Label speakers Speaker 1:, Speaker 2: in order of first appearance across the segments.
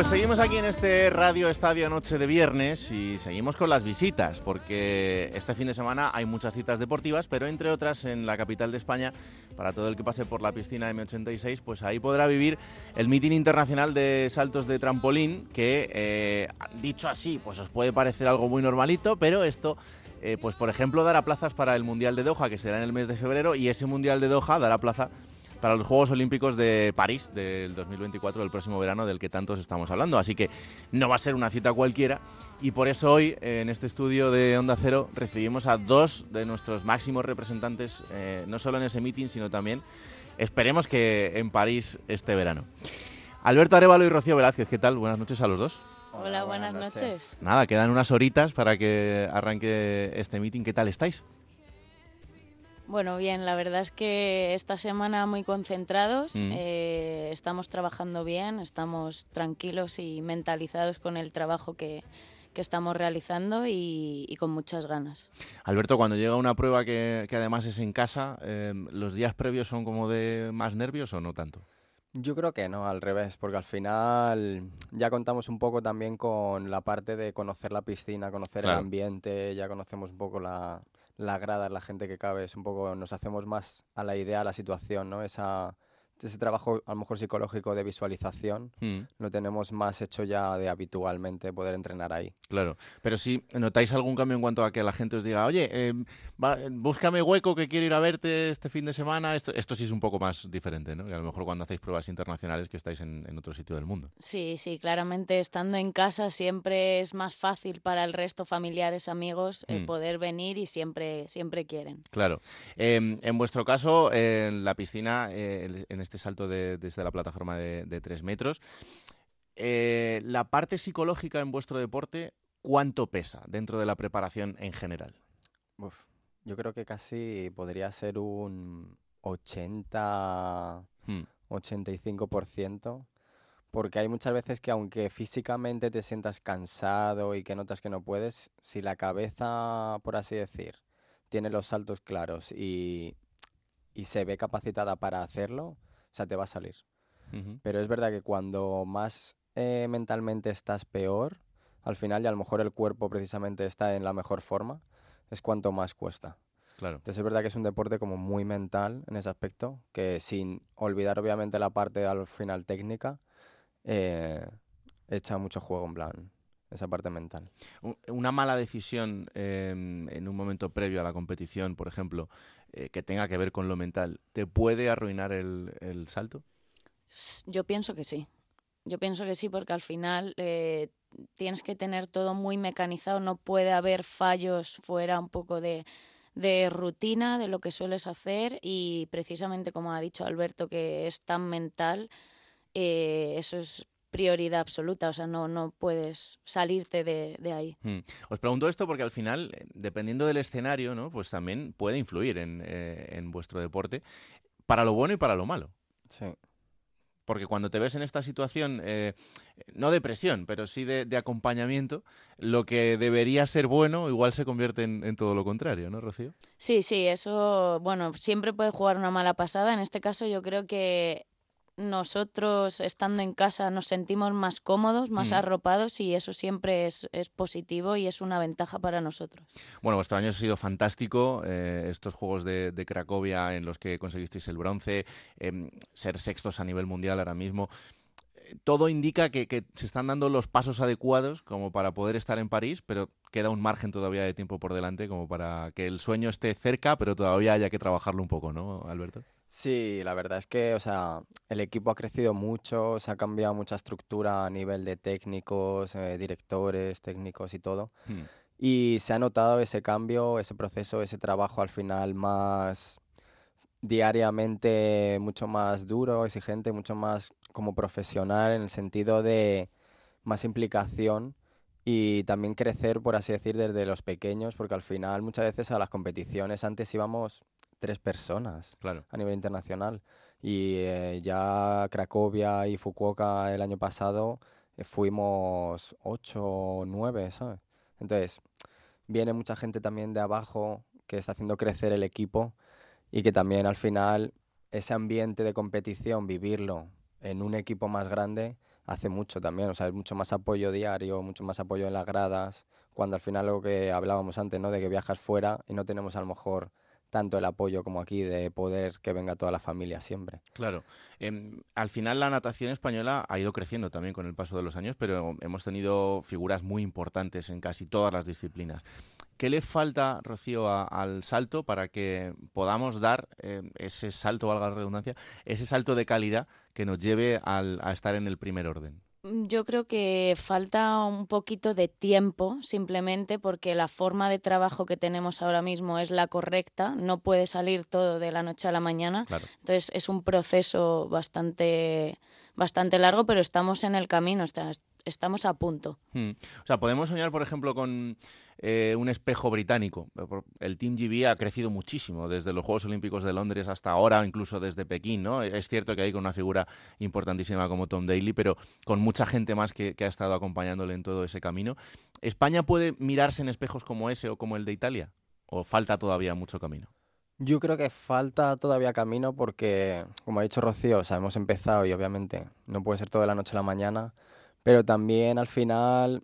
Speaker 1: pues seguimos aquí en este Radio Estadio Noche de Viernes y seguimos con las visitas, porque este fin de semana hay muchas citas deportivas, pero entre otras en la capital de España, para todo el que pase por la piscina M86, pues ahí podrá vivir el mitin internacional de saltos de trampolín, que eh, dicho así, pues os puede parecer algo muy normalito, pero esto eh, pues por ejemplo dará plazas para el Mundial de Doha, que será en el mes de febrero, y ese Mundial de Doha dará plaza para los Juegos Olímpicos de París del 2024, del próximo verano, del que tantos estamos hablando. Así que no va a ser una cita cualquiera y por eso hoy en este estudio de Onda Cero recibimos a dos de nuestros máximos representantes, eh, no solo en ese meeting, sino también, esperemos que en París este verano. Alberto Arevalo y Rocío Velázquez, ¿qué tal? Buenas noches a los dos.
Speaker 2: Hola, buenas, noches.
Speaker 1: Nada, quedan unas horitas para que arranque este meeting. ¿Qué tal estáis?
Speaker 2: Bueno, bien, la verdad es que esta semana muy concentrados, mm. eh, estamos trabajando bien, estamos tranquilos y mentalizados con el trabajo que, estamos realizando y, con muchas ganas.
Speaker 1: Alberto, cuando llega una prueba que, además es en casa, eh, ¿los días previos son como de más nervios o no tanto?
Speaker 3: Yo creo que no, al revés, porque al final ya contamos un poco también con la parte de conocer la piscina, conocer el ambiente, ya conocemos un poco la, la grada, la gente que cabe, es un poco, nos hacemos más a la idea, a la situación, ¿no? Esa, ese trabajo a lo mejor psicológico de visualización mm. lo tenemos más hecho ya de habitualmente poder entrenar ahí.
Speaker 1: Claro, pero si notáis algún cambio en cuanto a que la gente os diga, oye, eh, búscame hueco que quiero ir a verte este fin de semana, esto, esto sí es un poco más diferente, ¿no? Y a lo mejor cuando hacéis pruebas internacionales que estáis en, otro sitio del mundo.
Speaker 2: Sí, sí, claramente estando en casa siempre es más fácil para el resto, familiares, amigos, eh, mm. poder venir y siempre, siempre quieren.
Speaker 1: Claro. Em, en vuestro caso, en la piscina, eh, en este este salto desde la plataforma de, tres metros. Eh, la parte psicológica en vuestro deporte, ¿cuánto pesa dentro de la preparación en general?
Speaker 3: yo creo que casi podría ser un 80, 85%, hmm. porque hay muchas veces que aunque físicamente te sientas cansado y que notas que no puedes, si la cabeza, por así decir, tiene los saltos claros y, y se ve capacitada para hacerlo, o sea, te va a salir. Pero es verdad que cuando más eh, mentalmente estás peor, al final, y a lo mejor el cuerpo precisamente está en la mejor forma, es cuanto más cuesta.
Speaker 1: Claro.
Speaker 3: Entonces es verdad que es un deporte como muy mental en ese aspecto, que sin olvidar obviamente la parte al final técnica, eh, echa mucho juego en plan esa parte mental.
Speaker 1: Una mala decisión em, en un momento previo a la competición, por ejemplo, eh, que tenga que ver con lo mental, ¿te puede arruinar el, salto?
Speaker 2: Yo pienso que sí. Yo pienso que sí, porque al final eh, tienes que tener todo muy mecanizado, no puede haber fallos fuera un poco de, rutina, de lo que sueles hacer y precisamente como ha dicho Alberto, que es tan mental, eh, eso es prioridad absoluta, o sea, no, no puedes salirte de, ahí.
Speaker 1: Hmm. Os pregunto esto porque al final, eh, dependiendo del escenario, ¿no? pues también puede influir en, eh, vuestro deporte, para lo bueno y para lo malo.
Speaker 3: Sí.
Speaker 1: Porque cuando te ves en esta situación, eh, no de presión, pero sí de, acompañamiento, lo que debería ser bueno igual se convierte en, en, todo lo contrario, ¿no, Rocío?
Speaker 2: Sí, sí, eso, bueno, siempre puede jugar una mala pasada. En este caso yo creo que nosotros estando en casa nos sentimos más cómodos, más mm. arropados y eso siempre es, positivo y es una ventaja para nosotros.
Speaker 1: Bueno, vuestro año ha sido fantástico, eh, estos Juegos de, Cracovia en los que conseguisteis el bronce, em, ser sextos a nivel mundial ahora mismo. Todo indica que, que, se están dando los pasos adecuados como para poder estar en París, pero queda un margen todavía de tiempo por delante como para que el sueño esté cerca, pero todavía haya que trabajarlo un poco, ¿no, Alberto?
Speaker 3: Sí, la verdad es que, o sea, el equipo ha crecido mucho, se ha cambiado mucha estructura a nivel de técnicos, eh, directores, técnicos y todo. Hmm. Y se ha notado ese cambio, ese proceso, ese trabajo al final más diariamente mucho más duro, exigente, mucho más como profesional en el sentido de más implicación y también crecer, por así decir, desde los pequeños, porque al final muchas veces a las competiciones antes íbamos tres personas a nivel internacional. Y eh, ya Cracovia y Fukuoka el año pasado eh, fuimos ocho o nueve, ¿sabes? Entonces, viene mucha gente también de abajo que está haciendo crecer el equipo y que también al final ese ambiente de competición, vivirlo en un equipo más grande, hace mucho también, o sea, es mucho más apoyo diario, mucho más apoyo en las gradas, cuando al final lo que hablábamos antes, ¿no? De que viajas fuera y no tenemos a lo mejor tanto el apoyo como aquí de poder que venga toda la familia siempre.
Speaker 1: Claro. Em, al final la natación española ha ido creciendo también con el paso de los años, pero hemos tenido figuras muy importantes en casi todas las disciplinas. ¿Qué le falta, Rocío, al salto para que podamos dar em, ese salto, valga la redundancia, ese salto de calidad que nos lleve a estar en el primer orden?
Speaker 2: Yo creo que falta un poquito de tiempo, simplemente porque la forma de trabajo que tenemos ahora mismo es la correcta, no puede salir todo de la noche a la mañana. Entonces es un proceso bastante, bastante largo, pero estamos en el camino, estamos a punto.
Speaker 1: Hmm. O sea, podemos soñar, por ejemplo, con eh, un espejo británico. El Team GB ha crecido muchísimo desde los Juegos Olímpicos de Londres hasta ahora, incluso desde Pekín. ¿no? Es cierto que hay con una figura importantísima como Tom Daly, pero con mucha gente más que, que ha estado acompañándole en todo ese camino. ¿España puede mirarse en espejos como ese o como el de Italia? ¿O falta todavía mucho camino?
Speaker 3: Yo creo que falta todavía camino porque, como ha dicho Rocío, o sea, hemos empezado y obviamente no puede ser todo de la noche a la mañana, pero también al final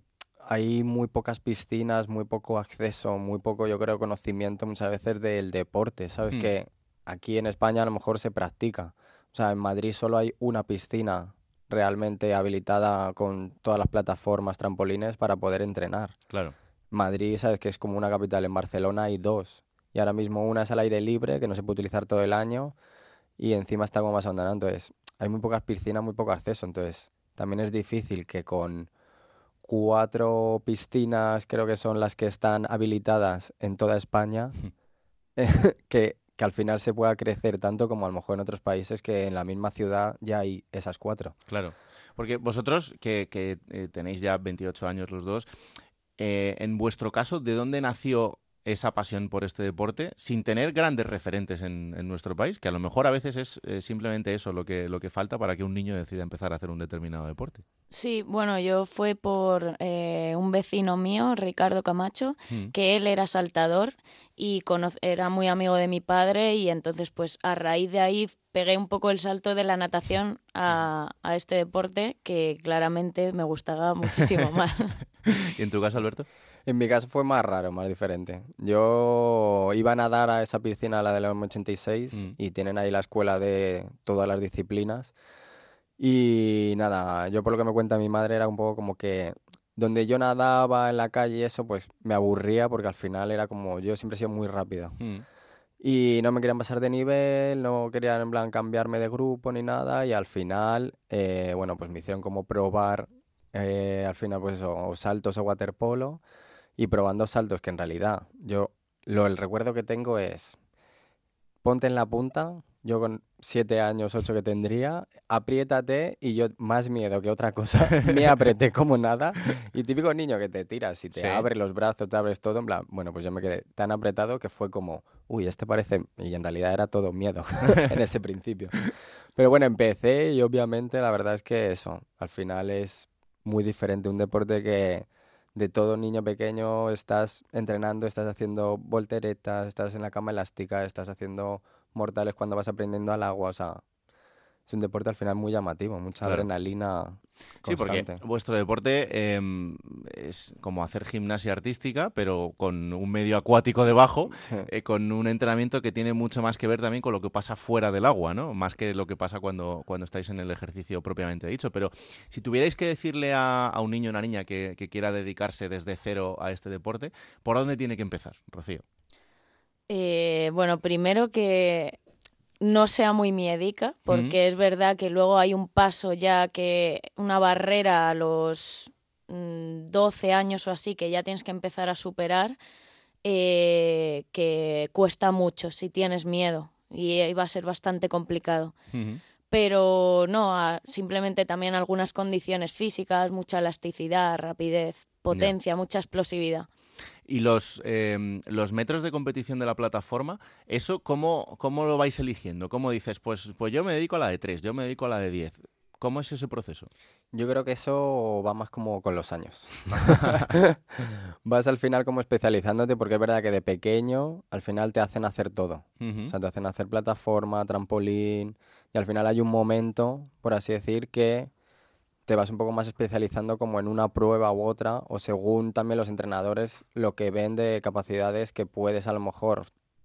Speaker 3: hay muy pocas piscinas, muy poco acceso, muy poco, yo creo, conocimiento muchas veces del deporte, ¿sabes? Hmm. Que aquí en España a lo mejor se practica. O sea, en Madrid solo hay una piscina realmente habilitada con todas las plataformas, trampolines para poder entrenar.
Speaker 1: Claro.
Speaker 3: Madrid, sabes que es como una capital. En Barcelona hay dos. Y ahora mismo una es al aire libre, que no se puede utilizar todo el año, y encima está como más abandonada. Entonces, hay muy pocas piscinas, muy poco acceso. Entonces, también es difícil que con cuatro piscinas, creo que son las que están habilitadas en toda España, que, que, al final se pueda crecer tanto como a lo mejor en otros países que en la misma ciudad ya hay esas cuatro.
Speaker 1: Claro, porque vosotros que, que eh, tenéis ya 28 años los dos, eh, en vuestro caso, ¿de dónde nació esa pasión por este deporte sin tener grandes referentes en, nuestro país, que a lo mejor a veces es eh, simplemente eso lo que, lo que falta para que un niño decida empezar a hacer un determinado deporte.
Speaker 2: Sí, bueno, yo fue por eh, un vecino mío, Ricardo Camacho, mm. que él era saltador y era muy amigo de mi padre y entonces pues a raíz de ahí pegué un poco el salto de la natación a, a este deporte que claramente me gustaba muchísimo más.
Speaker 1: ¿Y en tu caso, Alberto?
Speaker 3: En mi caso fue más raro, más diferente. Yo iba a nadar a esa piscina, la de la 86, mm. y tienen ahí la escuela de todas las disciplinas. Y nada, yo por lo que me cuenta mi madre era un poco como que donde yo nadaba en la calle y eso, pues me aburría porque al final era como, yo siempre he sido muy rápido. Mm. Y no me querían pasar de nivel, no querían en plan cambiarme de grupo ni nada. Y al final, eh, bueno, pues me hicieron como probar, eh, al final pues eso, o saltos o waterpolo y probando saltos que en realidad yo lo el recuerdo que tengo es ponte en la punta, yo con siete años, ocho que tendría, apriétate y yo más miedo que otra cosa, me apreté como nada y típico niño que te tiras y te abre los brazos, te abres todo, en plan, bueno, pues yo me quedé tan apretado que fue como, uy, este parece, y en realidad era todo miedo en ese principio. Pero bueno, empecé y obviamente la verdad es que eso, al final es muy diferente, un deporte que de todo niño pequeño estás entrenando, estás haciendo volteretas, estás en la cama elástica, estás haciendo mortales cuando vas aprendiendo al agua, o sea, es un deporte al final muy llamativo, mucha adrenalina. Constante. Sí,
Speaker 1: porque vuestro deporte em, es como hacer gimnasia artística, pero con un medio acuático debajo, eh, con un entrenamiento que tiene mucho más que ver también con lo que pasa fuera del agua, ¿no? Más que lo que pasa cuando, cuando estáis en el ejercicio propiamente dicho. Pero si tuvierais que decirle a, un niño o una niña que, quiera dedicarse desde cero a este deporte, ¿por dónde tiene que empezar, Rocío?
Speaker 2: Eh, bueno, primero que no sea muy miedica, porque es verdad que luego hay un paso ya que una barrera a los 12 mm, años o así que ya tienes que empezar a superar, eh, que cuesta mucho si tienes miedo y va a ser bastante complicado. Pero no, simplemente también algunas condiciones físicas, mucha elasticidad, rapidez, potencia, mucha explosividad.
Speaker 1: Y los, em, los metros de competición de la plataforma, ¿eso cómo, cómo lo vais eligiendo? ¿Cómo dices, pues, pues yo me dedico a la de 3, yo me dedico a la de 10? ¿Cómo es ese proceso?
Speaker 3: Yo creo que eso va más como con los años. Vas al final como especializándote porque es verdad que de pequeño al final te hacen hacer todo. O sea, te hacen hacer plataforma, trampolín y al final hay un momento, por así decir, que te vas un poco más especializando como en una prueba u otra, o según también los entrenadores lo que ven de capacidades que puedes a lo mejor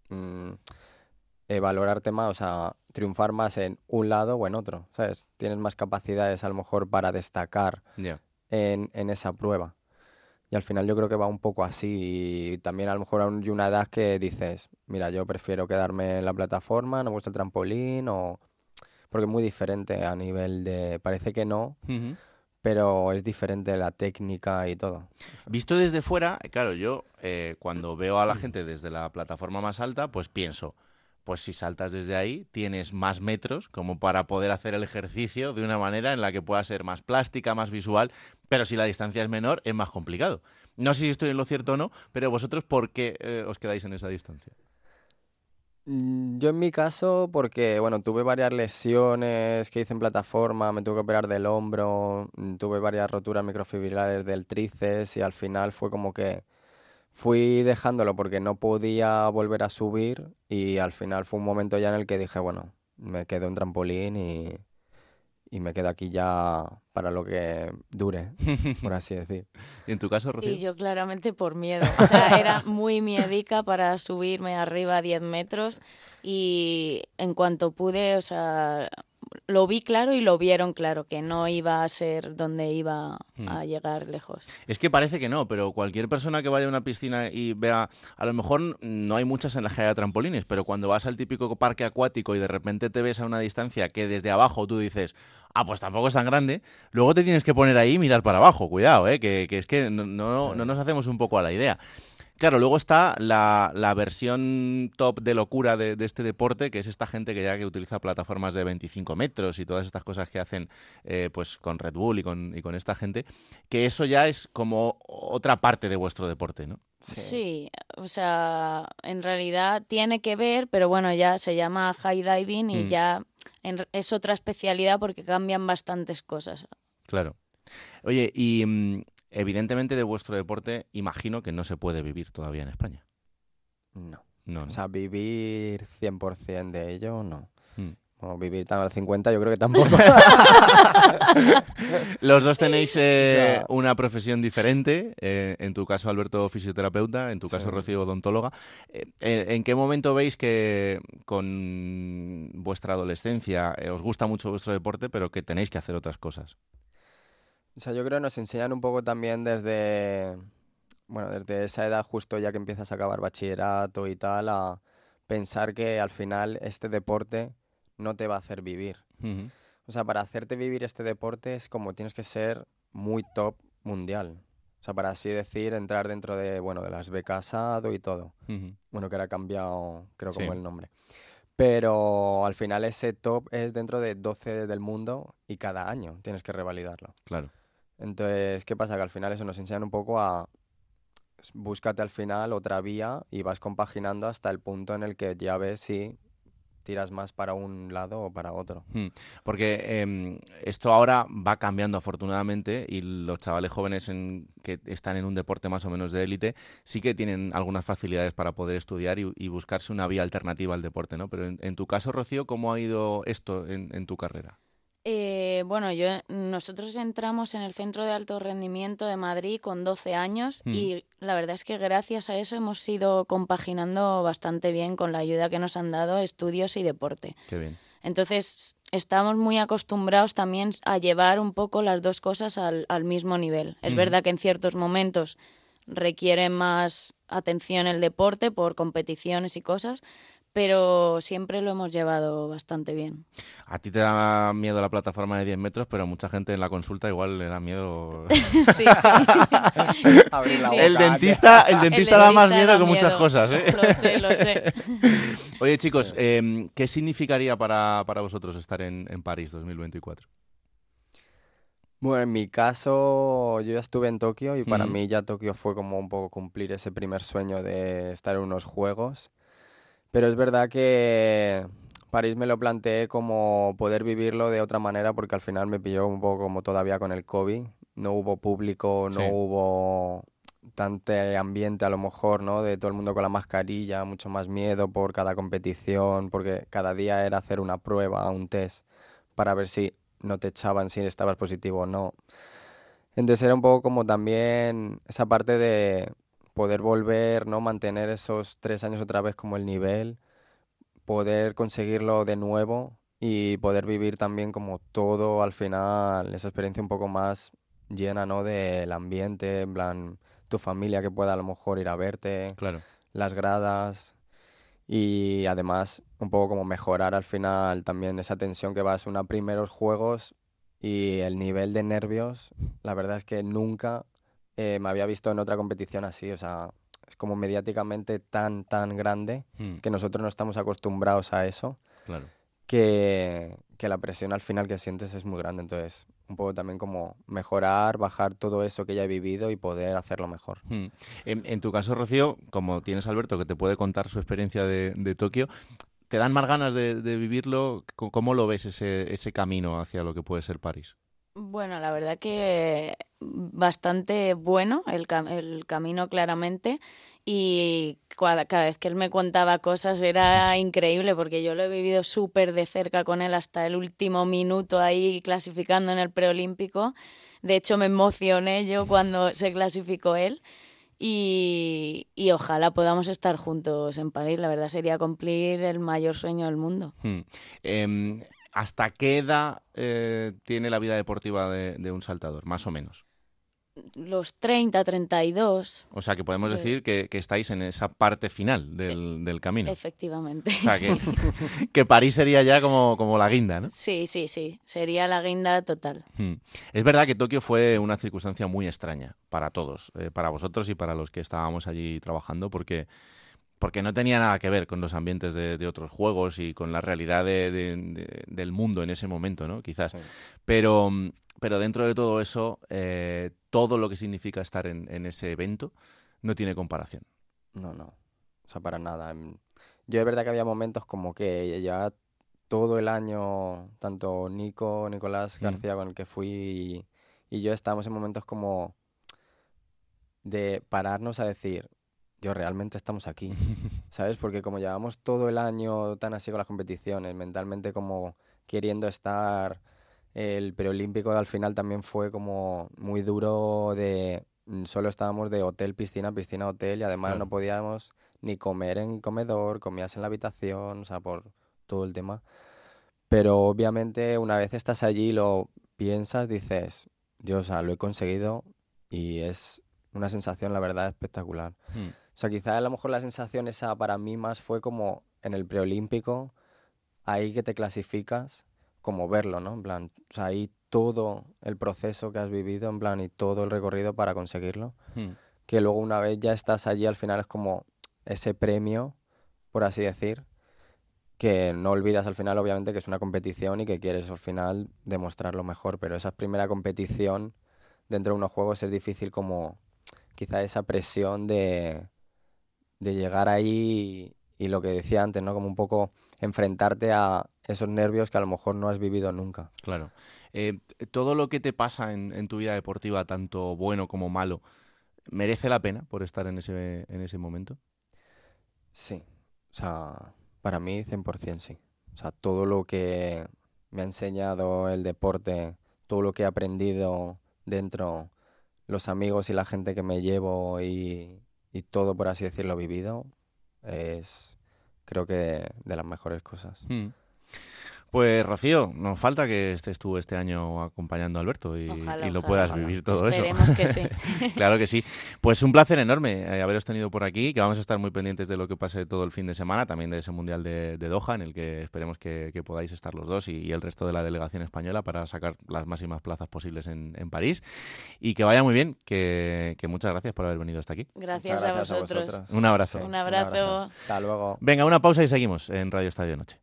Speaker 3: mm, eh, valorarte más, o sea, triunfar más en un lado o en otro, ¿sabes? Tienes más capacidades a lo mejor para destacar en, en, esa prueba. Y al final yo creo que va un poco así. Y también a lo mejor hay una edad que dices, mira, yo prefiero quedarme en la plataforma, no me gusta el trampolín, o... porque es muy diferente a nivel de... Parece que no, pero es diferente la técnica y todo.
Speaker 1: Visto desde fuera, claro, yo eh, cuando veo a la gente desde la plataforma más alta, pues pienso, pues si saltas desde ahí tienes más metros como para poder hacer el ejercicio de una manera en la que pueda ser más plástica, más visual, pero si la distancia es menor es más complicado. No sé si estoy en lo cierto o no, pero vosotros, ¿por qué eh, os quedáis en esa distancia?
Speaker 3: Mm, yo en mi caso, porque bueno, tuve varias lesiones que hice en plataforma, me tuve que operar del hombro, mm, tuve varias roturas microfibrilares del tríceps y al final fue como que fui dejándolo porque no podía volver a subir y al final fue un momento ya en el que dije, bueno, me quedo en trampolín y, y me quedo aquí ya para lo que dure, por así decir.
Speaker 1: ¿Y en tu caso, Rocío?
Speaker 2: Y yo claramente por miedo. O sea, era muy miedica para subirme arriba a 10 metros y en cuanto pude, o sea, lo vi claro y lo vieron claro, que no iba a ser donde iba a hmm. llegar lejos.
Speaker 1: Es que parece que no, pero cualquier persona que vaya a una piscina y vea, a lo mejor no hay muchas en la que haya trampolines, pero cuando vas al típico parque acuático y de repente te ves a una distancia que desde abajo tú dices, ah, pues tampoco es tan grande, luego te tienes que poner ahí y mirar para abajo, cuidado, ¿eh? que, que es que no, no, no nos hacemos un poco a la idea. Claro, luego está la, versión top de locura de, este deporte, que es esta gente que ya que utiliza plataformas de 25 metros y todas estas cosas que hacen eh, pues con Red Bull y con, y con esta gente, que eso ya es como otra parte de vuestro deporte, ¿no?
Speaker 2: Sí. o sea, en realidad tiene que ver, pero bueno, ya se llama high diving y mm. ya es otra especialidad porque cambian bastantes cosas.
Speaker 1: Claro. Oye, y mm, Evidentemente de vuestro deporte imagino que no se puede vivir todavía en España.
Speaker 3: No. no, O sea, vivir 100% de ello, no. Hmm. vivir tan al 50 yo creo que tampoco.
Speaker 1: Los dos tenéis eh, una profesión diferente. Eh, en tu caso, Alberto, fisioterapeuta. En tu caso, Rocío, odontóloga. Eh, ¿En qué momento veis que con vuestra adolescencia os gusta mucho vuestro deporte, pero que tenéis que hacer otras cosas?
Speaker 3: O sea, yo creo que nos enseñan un poco también desde, bueno, desde esa edad justo ya que empiezas a acabar bachillerato y tal, a pensar que al final este deporte no te va a hacer vivir. O sea, para hacerte vivir este deporte es como tienes que ser muy top mundial. O sea, para así decir, entrar dentro de, bueno, de las becas ADO y todo. Bueno, que ahora ha cambiado, creo, como el nombre. Pero al final ese top es dentro de 12 del mundo y cada año tienes que revalidarlo.
Speaker 1: Claro.
Speaker 3: Entonces, ¿qué pasa? Que al final eso nos enseña un poco a búscate al final otra vía y vas compaginando hasta el punto en el que ya ves si tiras más para un lado o para otro. Hmm.
Speaker 1: Porque em, esto ahora va cambiando afortunadamente y los chavales jóvenes en, que están en un deporte más o menos de élite sí que tienen algunas facilidades para poder estudiar y, buscarse una vía alternativa al deporte, ¿no? Pero en, tu caso, Rocío, ¿cómo ha ido esto en tu carrera?
Speaker 2: Eh, bueno, yo, nosotros entramos en el Centro de Alto Rendimiento de Madrid con 12 años mm. y la verdad es que gracias a eso hemos ido compaginando bastante bien con la ayuda que nos han dado estudios y deporte.
Speaker 1: Qué bien.
Speaker 2: Entonces, estamos muy acostumbrados también a llevar un poco las dos cosas al, mismo nivel. Es verdad que en ciertos momentos requiere más atención el deporte por competiciones y cosas, pero siempre lo hemos llevado bastante bien.
Speaker 1: A ti te da miedo la plataforma de 10 metros, pero mucha gente en la consulta igual le da miedo.
Speaker 2: sí, sí.
Speaker 1: El dentista, el dentista, da más miedo que muchas cosas. ¿eh?
Speaker 2: Lo sé, lo sé.
Speaker 1: Oye, chicos, em, ¿qué significaría para, vosotros estar en, en París 2024?
Speaker 3: Bueno, en mi caso, yo ya estuve en Tokio y para mí ya Tokio fue como un poco cumplir ese primer sueño de estar en unos juegos. Pero es verdad que París me lo planteé como poder vivirlo de otra manera porque al final me pilló un poco como todavía con el COVID. No hubo público, no hubo tanto ambiente a lo mejor, ¿no? De todo el mundo con la mascarilla, mucho más miedo por cada competición, porque cada día era hacer una prueba, un test, para ver si no te echaban si estabas positivo o no. Entonces era un poco como también esa parte de poder volver, ¿no? Mantener esos tres años otra vez como el nivel, poder conseguirlo de nuevo y poder vivir también como todo al final, esa experiencia un poco más llena, ¿no? Del ambiente, en plan, tu familia que pueda a lo mejor ir a verte,
Speaker 1: claro.
Speaker 3: las gradas y además un poco como mejorar al final también esa tensión que vas a primeros juegos y el nivel de nervios, la verdad es que nunca eh, me había visto en otra competición así, o sea, es como mediáticamente tan, tan grande
Speaker 1: Mm,
Speaker 3: que nosotros no estamos acostumbrados a eso,
Speaker 1: claro.
Speaker 3: que, que la presión al final que sientes es muy grande, entonces un poco también como mejorar, bajar todo eso que ya he vivido y poder hacerlo mejor.
Speaker 1: Mm. En, en tu caso, Rocío, como tienes a Alberto que te puede contar su experiencia de, de Tokio, ¿te dan más ganas de, de vivirlo? ¿Cómo lo ves ese, ese camino hacia lo que puede ser París?
Speaker 2: Bueno, la verdad que bastante bueno el, cam- el camino claramente y cada, cada vez que él me contaba cosas era increíble porque yo lo he vivido súper de cerca con él hasta el último minuto ahí clasificando en el preolímpico. De hecho, me emocioné yo cuando se clasificó él y, y ojalá podamos estar juntos en París. La verdad sería cumplir el mayor sueño del mundo.
Speaker 1: Mm. Em, ¿Hasta qué edad eh, tiene la vida deportiva de, de un saltador, más o menos?
Speaker 2: Los 30, 32,
Speaker 1: O sea, que podemos decir que, que estáis en esa parte final del, del camino.
Speaker 2: efectivamente.
Speaker 1: O sea, que, que París sería ya como, como la guinda, ¿no?
Speaker 2: Sí, sí, sí. Sería la guinda total.
Speaker 1: Mm. Es verdad que Tokio fue una circunstancia muy extraña para todos, eh, para vosotros y para los que estábamos allí trabajando, porque, porque no tenía nada que ver con los ambientes de, de otros juegos y con la realidad de- de- de- del mundo en ese momento, ¿no? Quizás.
Speaker 3: Sí.
Speaker 1: Pero, mm, pero dentro de todo eso, eh, todo lo que significa estar en, en ese evento no tiene comparación.
Speaker 3: No, no. O sea, para nada. Em, Yo es verdad que había momentos como que ya todo el año, tanto Nico, Nicolás
Speaker 1: Mm.
Speaker 3: García con el que fui y, y yo estábamos en momentos como de pararnos a decir, yo realmente estamos aquí, ¿sabes? Porque como llevamos todo el año tan así con las competiciones, mentalmente como queriendo estar, el preolímpico al final también fue como muy duro de, mm, solo estábamos de hotel, piscina, piscina, hotel y además
Speaker 1: Claro.
Speaker 3: no podíamos ni comer en comedor, comías en la habitación, o sea, por todo el tema. Pero obviamente una vez estás allí lo piensas, dices, Dios, o sea, lo he conseguido y es una sensación, la verdad, espectacular.
Speaker 1: Mm.
Speaker 3: O sea, quizá a lo mejor la sensación esa para mí más fue como en el preolímpico, ahí que te clasificas, como verlo, ¿no? En plan, o sea, ahí todo el proceso que has vivido, en plan, y todo el recorrido para conseguirlo,
Speaker 1: Mm.
Speaker 3: que luego una vez ya estás allí, al final es como ese premio, por así decir, que no olvidas al final, obviamente, que es una competición y que quieres al final demostrar lo mejor, pero esa primera competición dentro de unos juegos es difícil como quizá esa presión de, de llegar ahí y, y lo que decía antes, ¿no? Como un poco enfrentarte a esos nervios que a lo mejor no has vivido nunca.
Speaker 1: Claro. Eh, todo lo que te pasa en, en tu vida deportiva, tanto bueno como malo, ¿merece la pena por estar en ese, en ese momento?
Speaker 3: Sí, o sea, para mí 100% sí. O sea, todo lo que me ha enseñado el deporte, todo lo que he aprendido dentro, los amigos y la gente que me llevo y, y todo, por así decirlo, vivido, es creo que de las mejores cosas.
Speaker 1: Mm. Pues Rocío, nos falta que estés tú este año acompañando a Alberto y,
Speaker 2: Ojalá,
Speaker 1: y lo
Speaker 2: ojalá,
Speaker 1: puedas
Speaker 3: ojalá.
Speaker 1: vivir todo
Speaker 2: Esperemos
Speaker 1: eso.
Speaker 2: que sí.
Speaker 1: claro que sí. Pues un placer enorme eh, haberos tenido por aquí, que vamos a estar muy pendientes de lo que pase todo el fin de semana, también de ese Mundial de, de Doha, en el que esperemos que, que podáis estar los dos y, y el resto de la delegación española para sacar las máximas plazas posibles en, en París. Y que vaya muy bien, que, que muchas gracias por haber venido hasta aquí.
Speaker 2: Gracias, a vosotros.
Speaker 3: vosotros.
Speaker 1: Un abrazo.
Speaker 2: Un abrazo.
Speaker 3: Hasta luego.
Speaker 1: Venga, una pausa y seguimos en Radio Estadio Noche.